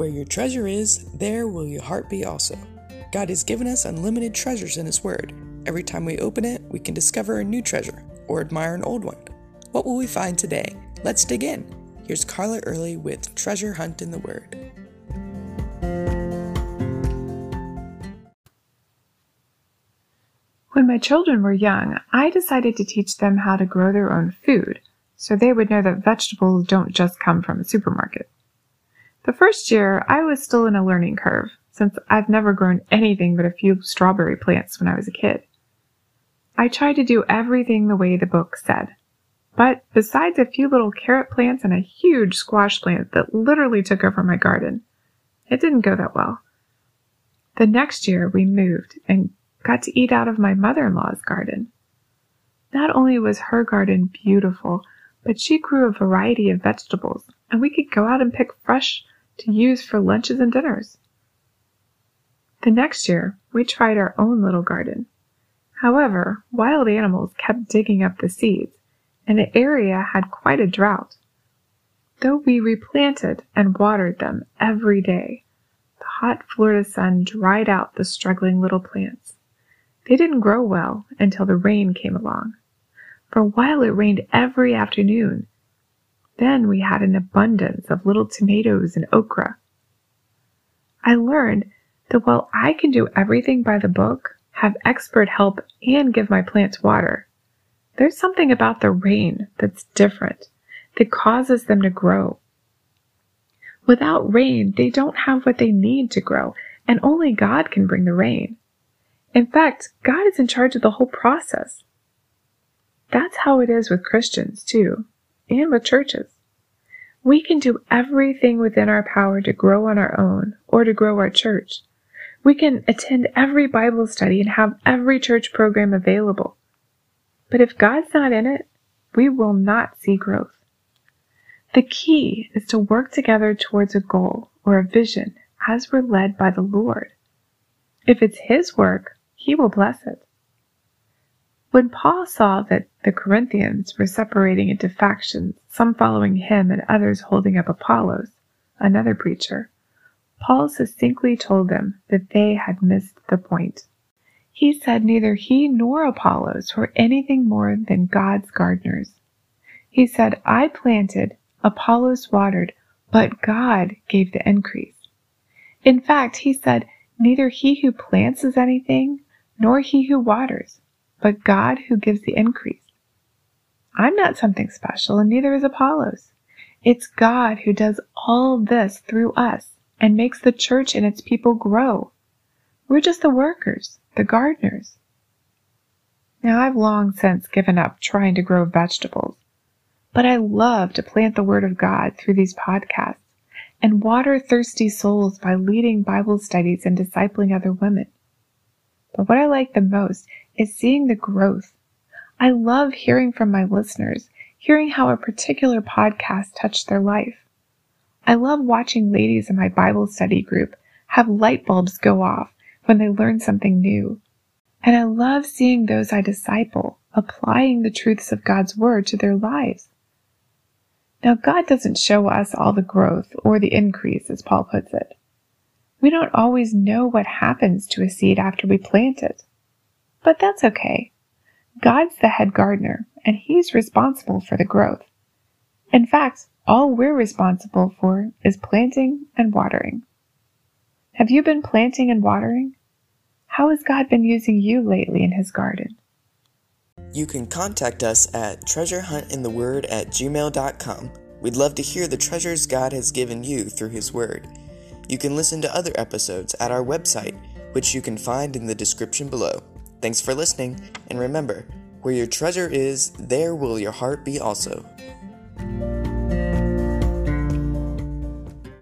Where your treasure is, there will your heart be also. God has given us unlimited treasures in His Word. Every time we open it, we can discover a new treasure or admire an old one. What will we find today? Let's dig in. Here's Carla Early with Treasure Hunt in the Word. When my children were young, I decided to teach them how to grow their own food so they would know that vegetables don't just come from a supermarket. The first year, I was still in a learning curve since I've never grown anything but a few strawberry plants when I was a kid. I tried to do everything the way the book said. But besides a few little carrot plants and a huge squash plant that literally took over my garden, it didn't go that well. The next year we moved and got to eat out of my mother-in-law's garden. Not only was her garden beautiful, but she grew a variety of vegetables, and we could go out and pick fresh to use for lunches and dinners. The next year, we tried our own little garden. However, wild animals kept digging up the seeds, and the area had quite a drought. Though we replanted and watered them every day, the hot Florida sun dried out the struggling little plants. They didn't grow well until the rain came along. For a while it rained every afternoon. Then we had an abundance of little tomatoes and okra. I learned that while I can do everything by the book, have expert help, and give my plants water, there's something about the rain that's different that causes them to grow. Without rain, they don't have what they need to grow, and only God can bring the rain. In fact, God is in charge of the whole process. That's how it is with Christians, too, and with churches. We can do everything within our power to grow on our own or to grow our church. We can attend every Bible study and have every church program available. But if God's not in it, we will not see growth. The key is to work together towards a goal or a vision as we're led by the Lord. If it's His work, He will bless it. When Paul saw that the Corinthians were separating into factions, some following him and others holding up Apollos, another preacher, Paul succinctly told them that they had missed the point. He said neither he nor Apollos were anything more than God's gardeners. He said, I planted, Apollos watered, but God gave the increase. In fact, he said, neither he who plants is anything, nor he who waters, but God who gives the increase. I'm not something special, and neither is Apollos. It's God who does all this through us and makes the church and its people grow. We're just the workers, the gardeners. Now, I've long since given up trying to grow vegetables, but I love to plant the Word of God through these podcasts and water thirsty souls by leading Bible studies and discipling other women. But what I like the most is seeing the growth. I love hearing from my listeners, hearing how a particular podcast touched their life. I love watching ladies in my Bible study group have light bulbs go off when they learn something new. And I love seeing those I disciple applying the truths of God's Word to their lives. Now, God doesn't show us all the growth or the increase, as Paul puts it. We don't always know what happens to a seed after we plant it. But that's okay. God's the head gardener, and He's responsible for the growth. In fact, all we're responsible for is planting and watering. Have you been planting and watering? How has God been using you lately in His garden? You can contact us at treasurehuntintheword at gmail.com. We'd love to hear the treasures God has given you through His Word. You can listen to other episodes at our website, which you can find in the description below. Thanks for listening, and remember, where your treasure is, there will your heart be also.